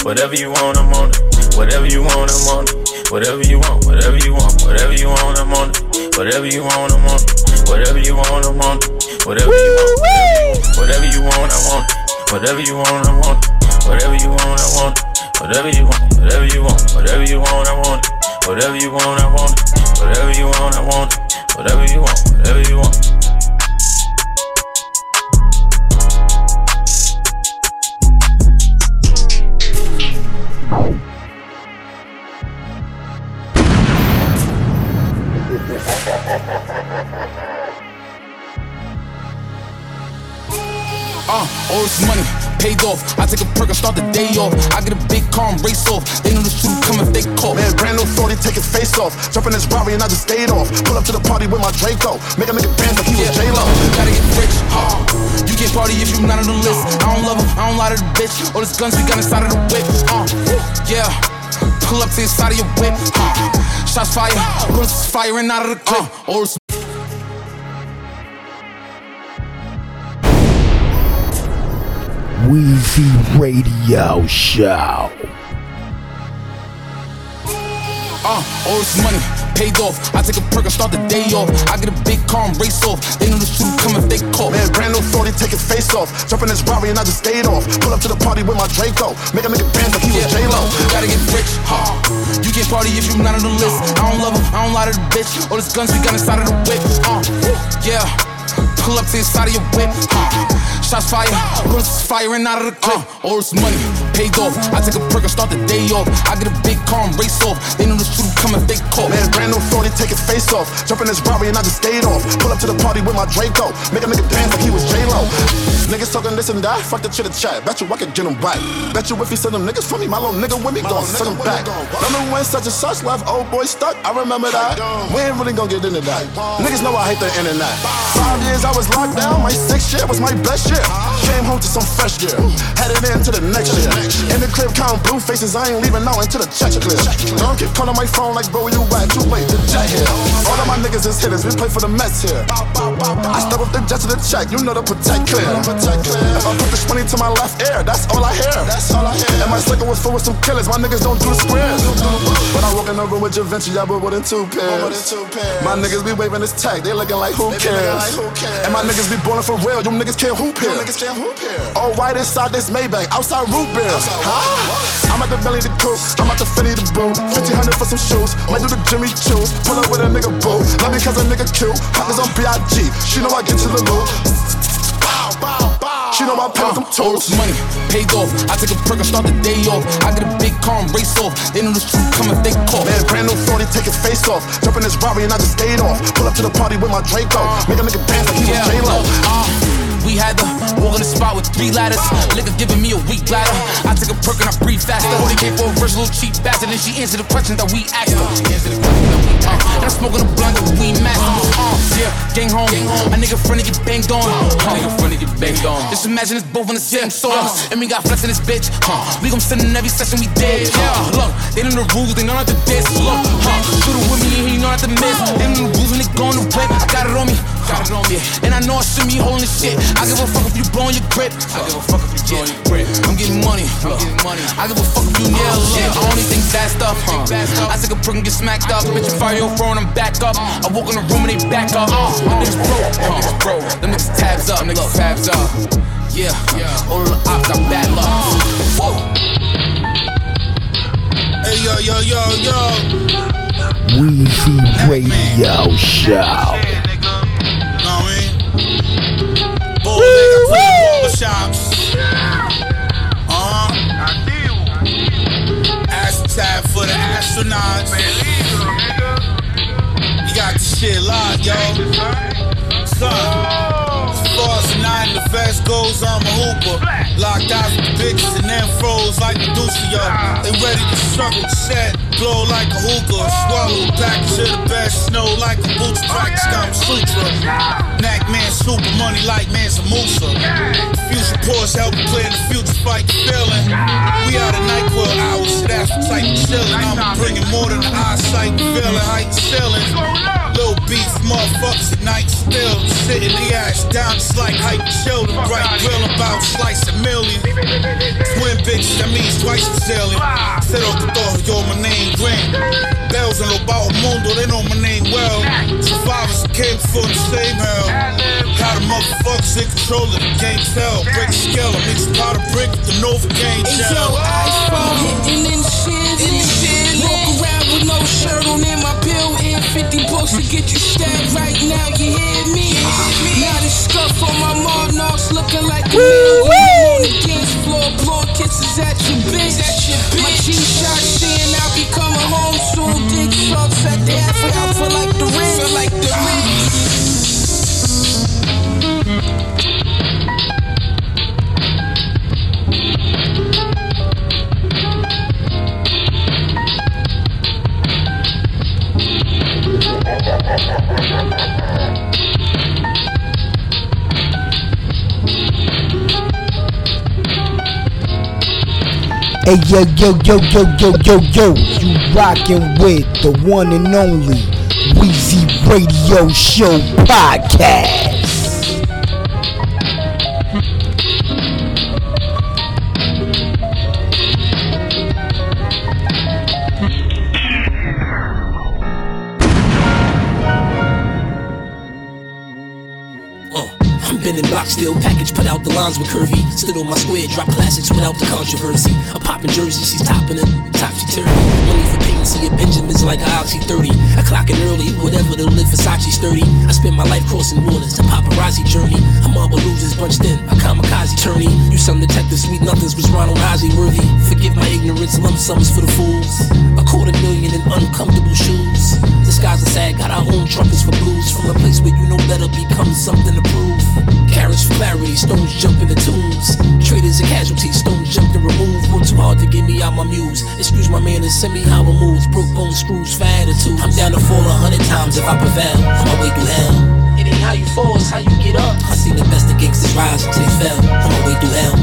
Whatever you want, I'm on it. Whatever you want, I'm on it. Whatever you want, whatever you want, whatever you want, I'm on it. Whatever you want, I'm on it. Whatever you want, I'm on it. Whatever you want, whatever you want, I want it. Whatever you want, I want it. Whatever you want, I want it. Whatever you want, whatever you want, whatever you want, I want it. Whatever you want, I want it. Whatever you want, I want it. Whatever you want, whatever you want. Paid off. I take a perk and start the day off. I get a big car and race off. They know the come if they call. Man, brand new 40, take his face off. Jump in his Rari and I just stayed off. Pull up to the party with my Draco. Make a nigga dance like he was J-Lo. Gotta get rich. huh? You can't party if you not on the list. I don't love him, I don't lie to the bitch. All these guns we got inside of the whip. Uh, yeah. Pull up to the side of your whip. Uh, shots fire. Bullets firing out of the clip. Uh, all this Weezy Radio Show. Uh, all this money paid off. I take a perk and start the day off. I get a big car and race off. They know the shooter come if they call. Man, brand new 40, take his face off. Jump in his Rari and I just stayed off. Pull up to the party with my Draco. Make a nigga dance like he was J-Lo. Gotta get rich. huh? You can't party if you're not on the list. I don't love him, I don't lie to the bitch. All these guns we got inside of the whip. Uh, yeah. Pull up to the side of your whip. Uh, shots fire. Bullets firing out of the clip. all this money paid off. I take a perk and start the day off. I get a big car and race off. They know the shooter coming, they call. Man, brand new 40, take his face off. Jump in his Rari and I just stayed off. Pull up to the party with my Draco. Make a nigga dance like he was J-Lo. Niggas talking this and that, fuck the chitter chat. Bet you I could get him right. Bet you if he send them niggas for me, my little nigga with me, gon' send him back. Remember when such and such left old boy stuck? I remember that. We ain't really gon' get into that. Niggas know I hate the internet. Five years I was locked down, my sixth year was my best year. Came home to some fresh gear, headed into the next year. In the crib, count blue faces, I ain't leaving out until the check clear. Don't keep calling my phone like, bro, you at? Too late to jet here. All of my niggas is hitters, we play for the Mets here. I step up the jet to the check, you know the protect clear. If I put the money to my left ear, that's all I hear. That's all I hear. And my second was full with some killers, my niggas don't do the squares. But I walk in the room with Javinci, I bought within two pairs. My niggas be waving this tag, they looking like who cares? And my niggas be ballin' for real, you niggas can't hoop here. All white inside this Maybach, outside root beer. Huh? I'm at the belly the coupe, I'm at the Fendi the boot. 1500 for some shoes, might do the Jimmy Choo's. Pull up with a nigga boo, love me cause a nigga cute. Pockets on B.I.G., she know I get to the loot. She know I pay them this money paid off. I take a perk and start the day off. I get a big car and race off. They know the shooter coming, they call. Man, brand new 40, take his face off. Jump in his Rari and I just stayed off. Pull up to the party with my Draco. Make a nigga dance like he was J-Lo. Uh, we had to walk in the spot with three ladders. Nigga giving me a weak bladder. I took a perk and I breathe faster. Only came for a verse, little cheap bastard. And she answered the questions that we asked her. Uh, and I'm smoking a blunt that we masters. Uh, yeah, gang home. A nigga friend get banged on. Uh, nigga friend get banged on. Just imagine us both on the same song. And we got flex in this bitch. Huh. We gon' send in every session we did. Yeah, look, they know the rules, they know not to diss. Look, huh. Shooter with me and he know not to miss. They know the rules when they go on the whip. I got it on me. Got it on me. And I know I should be holding shit. I give a fuck if you blowing your grip. I give a fuck if you blowing your grip. I'm getting money. I'm getting money. I give a fuck if you nail shit. I only think bad stuff. Huh. I take a prick and get smacked up. Bitch, you fire your phone, I'm back up. I walk in the room and they back up. Uh, them niggas broke. Them niggas broke. Them niggas tabs up. Niggas tabs up. Yeah, yeah. All the ops got bad luck. Whoa. Hey yo yo yo yo. Weezy Radio Show. Uh-huh. Hashtag for the astronauts. You got shit locked, yo. Son. As the vest goes, I'm a hooper. Locked eyes with the bitches and then froze like Medusa. They ready to struggle, set, blow like a hookah. Swallow, back to the best, snow like a boots, practice Kama Sutra. Knack man, super money like man's a Musa. Fusion pause help me play the future, fight the feeling. We out at night quill hours, so that's the type of chillin'. I'm bringing more than the eyesight, feeling, height, ceiling. Little beef, motherfuckers at night still sitting in the ass down, just like hype children. Bright grill about slice a million. Twin bitches, that means twice the ceiling. Set off the door, yo, my name green. Bells and Lobao Mundo, they know my name well. Survivors came for the same hell. How the motherfuckers in control of the game tell. Break the scale, mix powder brick with the Nova game Hey, shell. yo, iPhone oh. hitting in the shit. In the shit. Walk around with no shirt on in. In 50 bucks to get you stabbed right now. You hear me? Now the scuff on my mom knocks looking like a million. On the dance floor, blowing kisses at your bitch. My G-Shock seeing I Hey yo yo yo yo yo yo yo, you rockin' with the one and only Weezy Radio Show podcast. Uh, I'm bending block still, package put out the lines with curvy. Stood on my square, drop classics without the controversy. A poppin' jersey, she's topping it, topsy turvy. Money for see it Benjamin's like a Oxy 30. I clockin' early, whatever to live Versace sturdy. I spend my life crossing waters, a paparazzi journey. I'm all losers bunched in, a kamikaze tourney. You some detective, sweet nothings was Ronald Ozzy worthy. Forgive my ignorance, lump sums for the fools. A quarter million in uncomfortable shoes. This guy's a sad, got our own truckers for blues. From a place where you know better becomes something to prove. Carrots for clarity, stones jump in the tombs. Traitors and casualties, stones jumped and removed. Work too hard to get me out my muse. Excuse my man, it's semi hollow moves. Broke bone screws for attitude. I'm down to fall a hundred times if I prevail. On my way through hell. It ain't how you fall, it's how you get up. I seen the best of gangsters rise until they fell. On my way through hell.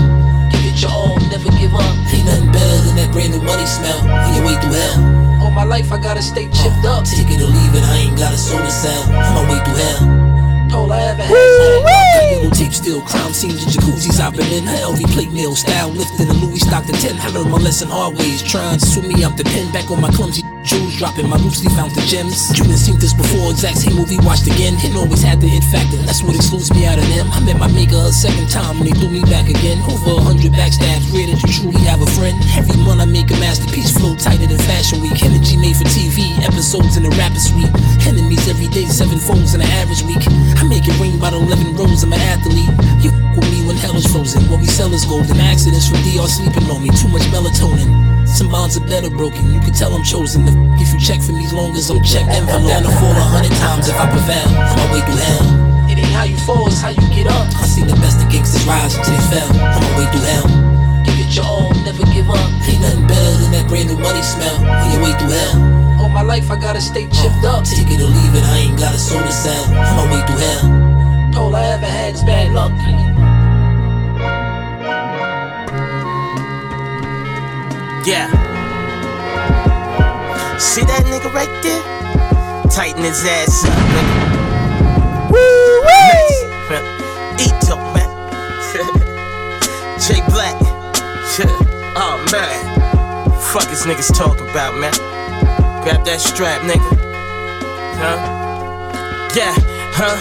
Give it your all, never give up. Ain't nothing better than that brand new money smell. On your way through hell. All my life I gotta stay chipped up. Take it or leave it, I ain't got a soul to sell. On my way through hell. All I ever had was Yellow tape still, crime scenes and jacuzzis I've been in. Her LV plate nail style lifting a Louis Stockton 10. I learned my lesson hard ways. Trying to swim me out the pen, back on my clumsy jewels dropping my loosely the gems. You done seen this before, exact same movie watched again. It always had the it factor, that's what excludes me out of them. I met my maker a second time and they threw me back again. Over a hundred backstabs, rare that you truly have a friend. Every month I make a masterpiece, flow tighter than Fashion Week. Energy made for TV, episodes in the rapid suite. Enemies every day, seven phones in an average week. I make it rain by the 11 rows, I'm an athlete. You with me when hell is frozen. What we sell is golden. Accidents from DR sleeping on me, too much melatonin. Some bonds are better broken, you can tell I'm chosen. If you check for me long as I'm checked envelope. I'm down to fall a hundred times if I prevail. On my way through hell. It ain't how you fall, it's how you get up. I seen the best of gangsters rise until they fell. On my way through hell. Give it your all, never give up. Ain't nothing better than that brand new money smell. On your way through hell. All my life I gotta stay chipped up. Take it or leave it, I ain't got a soul to sell. On my way through hell. All I ever had is bad luck. Yeah. See that nigga right there? Tighten his ass up, nigga. Woo wee! Eat up, man. Jay Black. oh man. Fuck is niggas talking about, man. Grab that strap, nigga. Huh? Yeah, huh?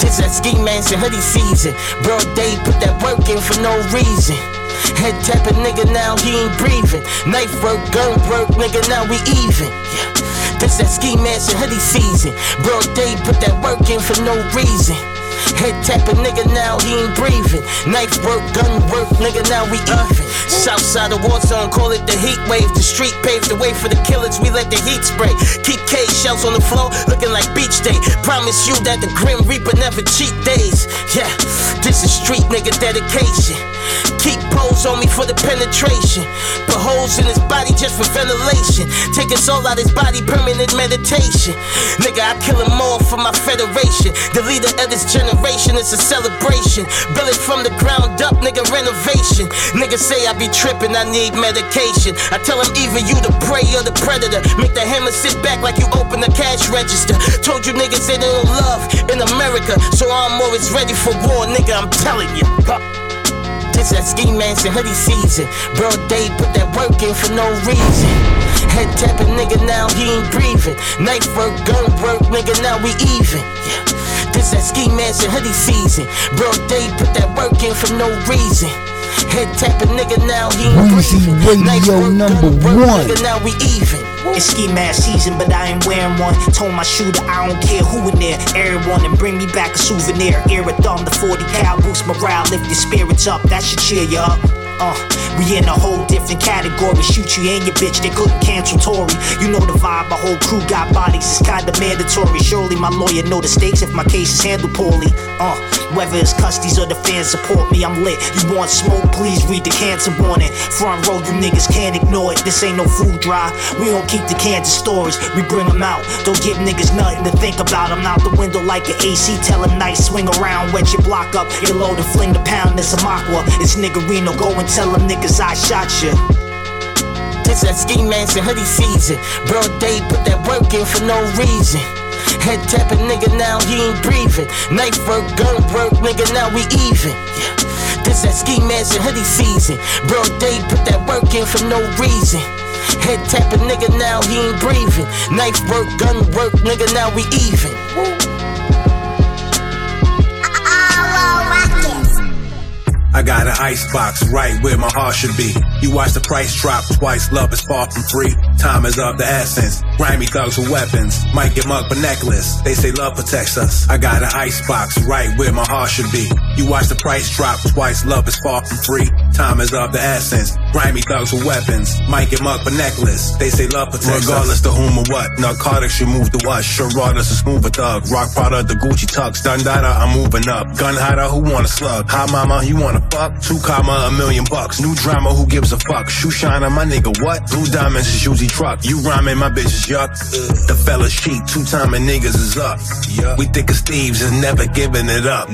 This that ski man's and hoodie season. Broad day, put that work in for no reason. Head tapping nigga, now he ain't breathing. Knife work, gun work, nigga, now we even. Yeah. This that ski mask and hoodie season. Broad day, put that work in for no reason. Head tapping nigga, now he ain't breathing. Knife work, gun work, nigga, now we even. Southside of war zone, call it the heat wave. The street paved the way for the killers, we let the heat spray. Keep K shells on the floor, looking like beach day. Promise you that the Grim Reaper never cheat days. Yeah, this is street nigga dedication. Keep pose on me for the penetration. Put holes in his body just for ventilation. Take his soul out his body, permanent meditation. Nigga, I kill him all for my federation. The leader of this generation is a celebration. Build it from the ground up, nigga, renovation. Niggas say I be tripping, I need medication. I tell him either you the prey or the predator. Make the hammer sit back like you open the cash register. Told you niggas they don't love in America, so I'm always ready for war, nigga, I'm telling you. This that ski mask and hoodie season. Bro, day, put that work in for no reason. Head tapping nigga, now he ain't breathing. Knife work, gun work, nigga, now we even. Yeah. This that ski mask and hoodie season. Broad day, put that work in for no reason. Head tapping nigga, now he ain't Weezy breathing. Knife Radio work, number work, one. nigga, now we even. It's ski mask season, but I ain't wearing one. Told my shooter I don't care who in there. Everyone and bring me back a souvenir. Ear a thumb, the 40 cal boost morale, lift your spirits up. That should cheer you up. Uh, we in a whole different category. Shoot you and your bitch, they couldn't cancel Tory. You know the vibe, my whole crew got bodies, it's kinda mandatory. Surely my lawyer know the stakes if my case is handled poorly. Uh, whether it's custodies or the fans support me, I'm lit. You want smoke, please read the cancer warning. Front row, you niggas can't ignore it. This ain't no food drive. We don't keep the cans of storage, we bring them out. Don't give niggas nothing to think about. I'm out the window like an AC, tell him nice, swing around, wet your block up. Get low and fling the pound, it's a aqua. It's niggerino, go and tell them niggas I shot you. This is that ski mask and hoodie season. Bro, they put that work in for no reason. Head tapping nigga, now he ain't breathing. Knife work, gun work, nigga, now we even. Yeah. This that ski mask and hoodie season. Bro, they put that work in for no reason. Head tapping nigga, now he ain't breathing. Knife work, gun work, nigga, now we even. I got an ice box right where my heart should be. You watch the price drop twice, love is far from free. Time is of the essence. Grimy thugs with weapons. Might get mugged but necklace. They say love protects us. I got an ice box right where my heart should be. You watch the price drop twice, love is far from free. Time is of the essence. Grimy thugs with weapons. Might get mugged but necklace. They say love protects Regardless us. to whom or what, narcotics should move to us. Sherrod's a smoother thug. Rock product, the Gucci tux. Dundada, I'm moving up. Gun hider, who wanna slug? Hot mama, you wanna fuck? Two comma, a million bucks. New drama, who gives a fuck? Shoe shiner, my nigga, what? Blue diamonds is usually truck. You rhyming, my bitch is yuck. The fellas cheat, two timing niggas is up. We thick as thieves and never giving it up.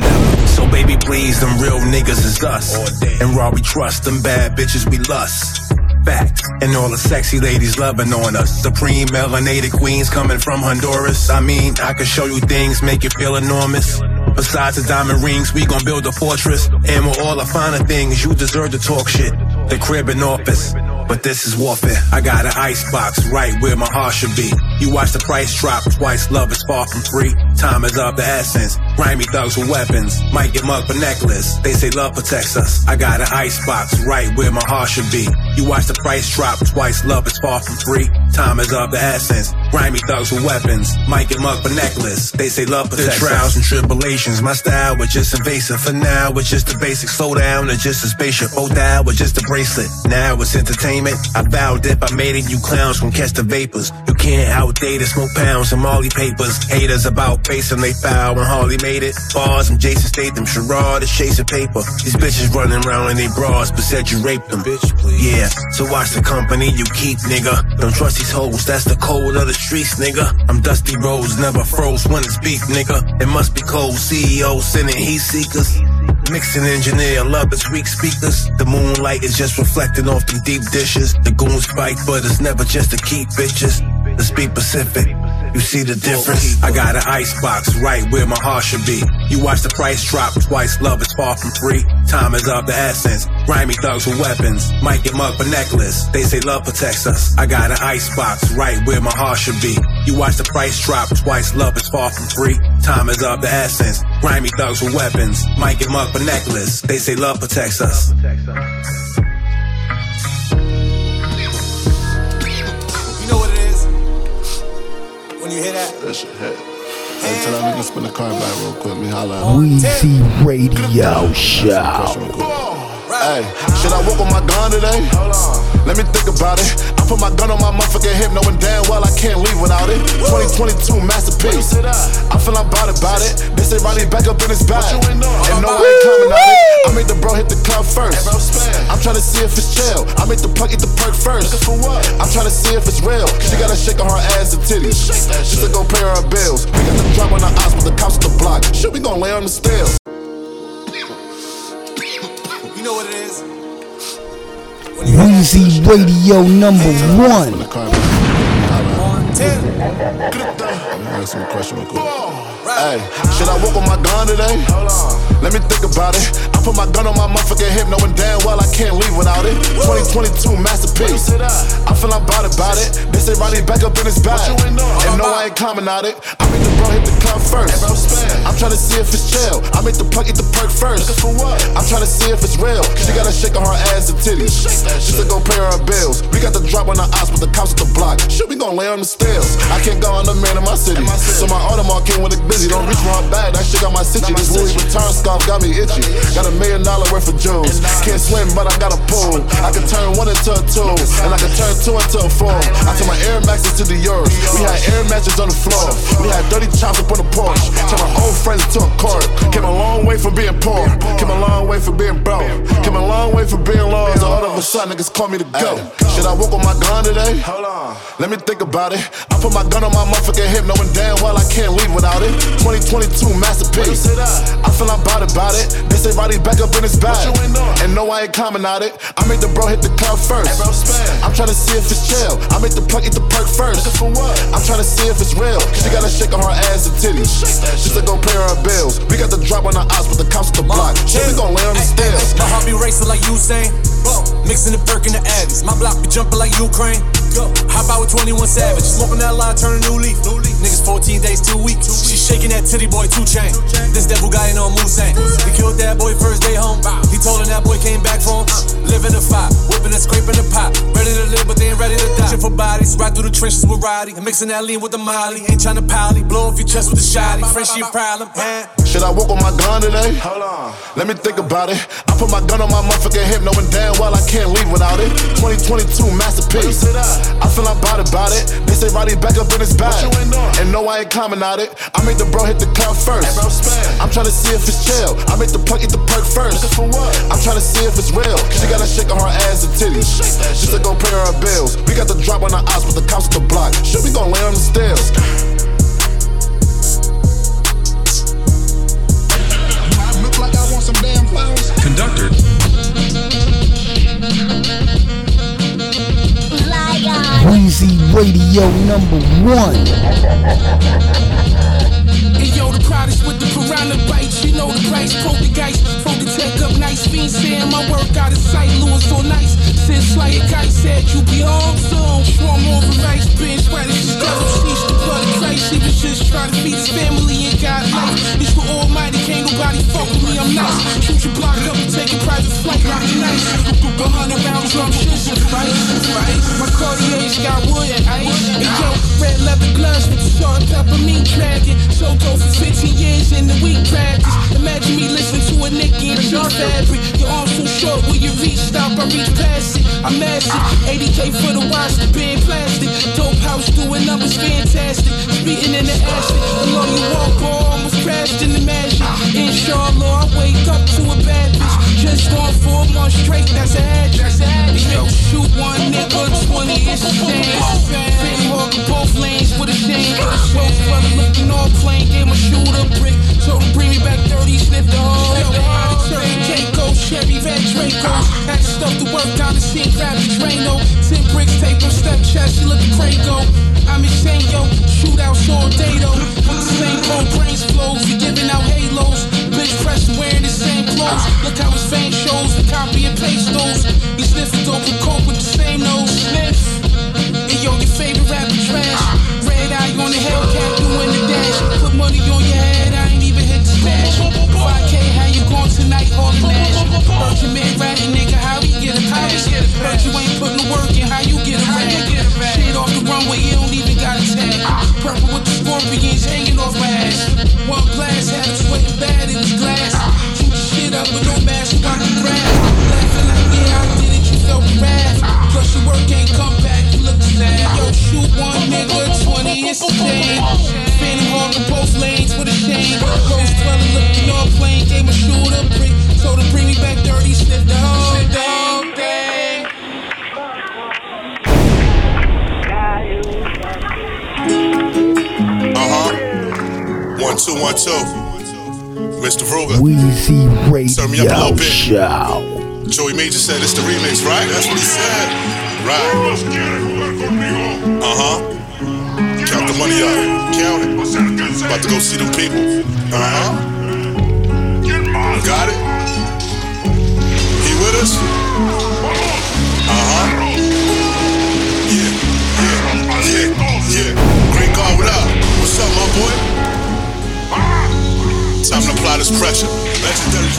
So baby, please, them real niggas is us. And raw we trust, them bad bitches we lust. Fact. And all the sexy ladies loving on us. Supreme melanated queens coming from Honduras. I mean, I can show you things, make you feel enormous. Besides the diamond rings, we gon' build a fortress. And with all the finer things, you deserve to talk shit. The crib and office. But this is warfare. I got an ice box right where my heart should be. You watch the price drop twice, love is far from free. Time is of the essence. Grimy thugs with weapons. Might get mugged for necklace. They say love protects us. I got an ice box right where my heart should be. You watch the price drop twice, love is far from free. Time is of the essence. Grimy thugs with weapons. Might get mugged for necklace. They say love protects The trials and tribulations, my style was just invasive. For now, it's just the basic. Slow down, it's just a spaceship. Oh, that was just a bracelet. Now it's entertainment. I vowed if I made it, you clowns can catch the vapors. You can't outdate it, smoke pounds and Molly papers. Haters about facing they foul when Harley made it. Bars, I'm Jason Statham, Sherrod is chasing paper. These bitches running around in they bras, but said you raped them. Bitch, please. Yeah, so watch the company you keep, nigga. Don't trust these hoes, that's the code of the streets, nigga. I'm Dusty Rose, never froze when it's beef, nigga. It must be cold, CEO sending heat seekers. Mixing engineer, love is weak speakers. The moonlight is just reflecting off them deep dishes. The goons fight, but it's never just to keep bitches. Let's be Pacific. You see the difference? I got an ice box right where my heart should be. You watch the price drop twice, love is far from free. Time is of the essence. Grimy thugs with weapons. Might get mugged for necklace. They say love protects us. I got an ice box right where my heart should be. You watch the price drop twice, love is far from free. Time is of the essence. Grimy thugs with weapons. Might get mugged for necklace. They say love protects us. You know When you hear that? That shit hit. Hey, tell that nigga spin the car back real quick. Me holla at him. Weezy Radio Show. Hey, should I walk with my gun today? Let me think about it. I put my gun on my motherfucking hip, knowing damn well I can't leave without it. 2022 masterpiece. I feel I'm about it, about it. They say Ronnie back up in his bag. And no, I ain't coming out it. I made the bro hit the club first. I'm trying to see if it's chill. I make the plug eat the perk first. I'm trying to see if it's real. She got a shake on her ass and titties. Just to go pay her bills. We got the drop on the ops with the cops on the block. Shit, we gon' lay on the stairs. You know what it is? Weezy Radio number one. Answer my question real quick. Hey, should I walk with my gun today? Hold on. Let me think about it. Put my gun on my motherfucking hip, knowing damn well I can't leave without it. 2022 masterpiece. I feel I'm about it, about it. They say Ronnie back up in his bag. And no, I ain't coming out it. I make the bro hit the club first. I'm trying to see if it's chill. I make the plug eat the perk first. I'm trying to see if it's real. She got a shake on her ass and titties. She to go pay her bills. We got the drop on the ops but the cops at the block. Shit, we gon' lay on the stairs. I can't go on the man in my city. So my Audemars came with a busy. Don't reach for her bag. That shit got my city. This Louis Vuitton scarf got me itchy. Got a million dollar worth of jewels. Can't swim, but I got a pool. I can turn one into a two. And I can turn two into a four. I turn my Air Maxes to the Euros. We had Air Maxes on the floor. We had dirty chops up on the porch. Turn my old friends to a court. Came a long way from being poor. Came a long way from being broke. Came a long way from being lost. All of a sudden, niggas call me to go. Should I walk with my gun today? Hold on. Let me think about it. I put my gun on my motherfucking hip, knowing damn well I can't leave without it. 2022 masterpiece. I feel I'm about it, about it. They say Roddy back up in his bag. And no, I ain't coming out it. I made the bro hit the club first. bro I'm trying to see if it's chill. I make the plug eat the perk first. For what? I'm trying to see if it's real. She gotta shake on her ass and titties. She said go pay her bills. We got the drop on the ops, but the cops at the block. Shit, we gon' lay on the stairs. My heart be racing like Usain. Mixing the perk and the Addies. My block be jumping like Ukraine. Hop out with 21 Savage. Smoking that line, turn a new leaf. Niggas 14 days, two weeks. She shaking that titty boy, two chain. This devil guy ain't on Musain. He killed that that boy came back from living the fire, whipping and scraping the pot. Ready to live, but they ain't ready to die. Shit for bodies, ride through the trenches with Roddy. And mixing that lean with the Molly. Ain't trying to pally, blow off your chest with a shotty. Friend, she a problem, man. Should I walk on my gun today? Hold on. Let me think about it. I put my gun on my motherfucking hip, knowing damn well I can't leave without it. 2022 masterpiece. I feel I'm bad about it. They say Roddy back up in his bag. And no, I ain't climbing out it. I make the bro hit the club first. I'm trying to see if it's chill. I make the plug eat the perk first. I'm trying to see if it's real. She gotta shake on her ass and titties. She said go pay her bills. We got the drop on the ops, but the cops at the block. Shit, we gon' lay on the stairs. Conductor. Weezy Radio number one. And yo, the products with the piranha bites, you know the price. Poltergeist, folk the tech up nice. Fiend saying my work out of sight, Lewis so nice. Since Slayer Kite said you be home soon. Swarm over rice, binge, radishes, got him sheesh, the blood of Christ. He was just trying to feed his family and got life. It's the almighty, can't nobody fuck with me, I'm nice. Shoot your block up and take a private flight, rockin' nice. A hundred round drum shit rice, rice. My Cartier's got wood and yo, red leather gloves with the salt and pepper meat dragon. So go for 15 years in the week practice. Imagine me listening to a Nicki and G fabric. Your arms so short, when you reach, stop, I reach past it. I'm massive. 80k for the watch, the band plastic. Dope house doing numbers fantastic. Speeding in the acid. Along you walk, boy, almost crashed in the magic. Pressure. Legendary.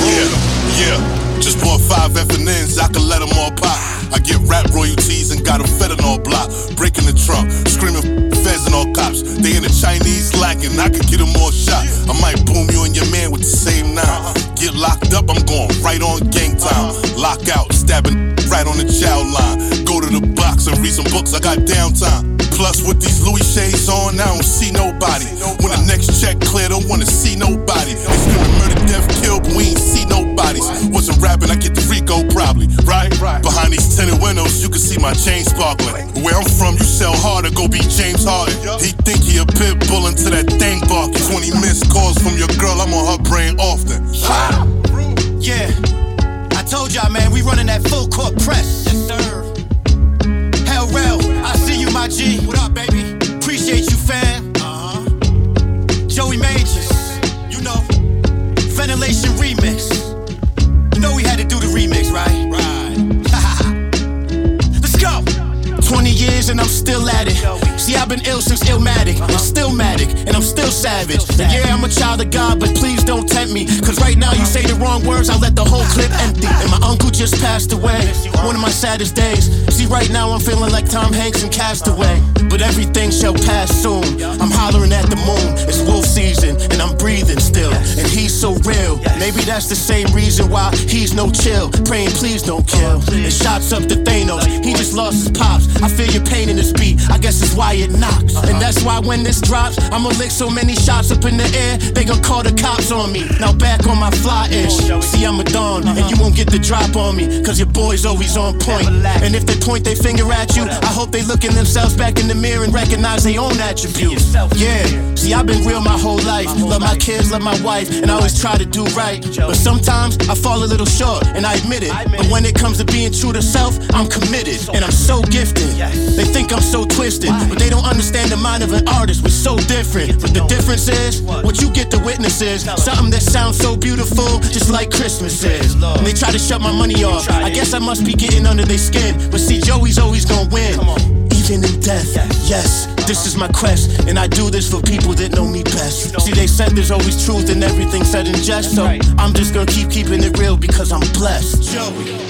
Yeah, yeah. Just bought five FNNs, I can let them all pop. I get rap royalties and got a fentanyl block. Breaking the trunk, screaming feds and all cops. They in the Chinese lacking, I could get them all shot. I might boom you and your man with the same nine. Get locked up, I'm going right on gang time. Lock out, stabbing right on the child line. Go to the box and read some books, I got downtime. Plus, with these Louis shades on, I don't see nobody. When the next check clear, don't wanna see nobody. They screaming murder, death, kill, but we ain't see nobodies. Wasn't rapping, I get the Rico probably, right? Behind these tinted windows, you can see my chain sparkling. Where I'm from, you sell harder, go be James Harden. He think he a pit bull until that thing barking. 20 missed calls from your girl, I'm on her brain often. Yeah. I told y'all, man, we running that LRL, I see you, my G. What up, baby? Appreciate you, fam. Uh-huh. Joey Majors, you know. Ventilation remix. You know we had to do the remix, right? Been ill since Illmatic. I'm still Matic, and I'm still savage. And yeah, I'm a child of God, but please don't tempt me. Cause right now you say the wrong words, I'll let the whole clip empty. And my uncle just passed away. One of my saddest days. See, right now I'm feeling like Tom Hanks in Castaway. But everything shall pass soon. I'm hollering at the moon. It's wolf season, and I'm breathing still. And he's so real. Maybe that's the same reason why he's no chill. Praying, please don't kill. And shots up to Thanos. He just lost his pops. I feel your pain in this beat. I guess it's why it knocks. And that's why when this drops, I'ma lick so many shots up in the air, they gon' call the cops on me. Now back on my fly ish. See, I'm a dawn, and you won't get the drop on me. Cause your boy's always on point. And if they point their finger at you, I hope they look in themselves back in the mirror and recognize their own attributes. Yeah, see, I've been real my whole life. Love my kids, love my wife, and I always try to do right. But sometimes I fall a little short, and I admit it. But when it comes to being true to self, I'm committed, and I'm so gifted. They think I'm so twisted, but they don't understand the mind of an artist. We're so different. But the difference is, what you get to witness is something that sounds so beautiful, just like Christmas is. And they try to shut my money off. I guess I must be getting under their skin. But see, Joey's always gonna win. Even in death, yes, this is my quest, and I do this for people that know me best. See, they said there's always truth in everything said in jest, so I'm just gonna keep keeping it real because I'm blessed. Joey.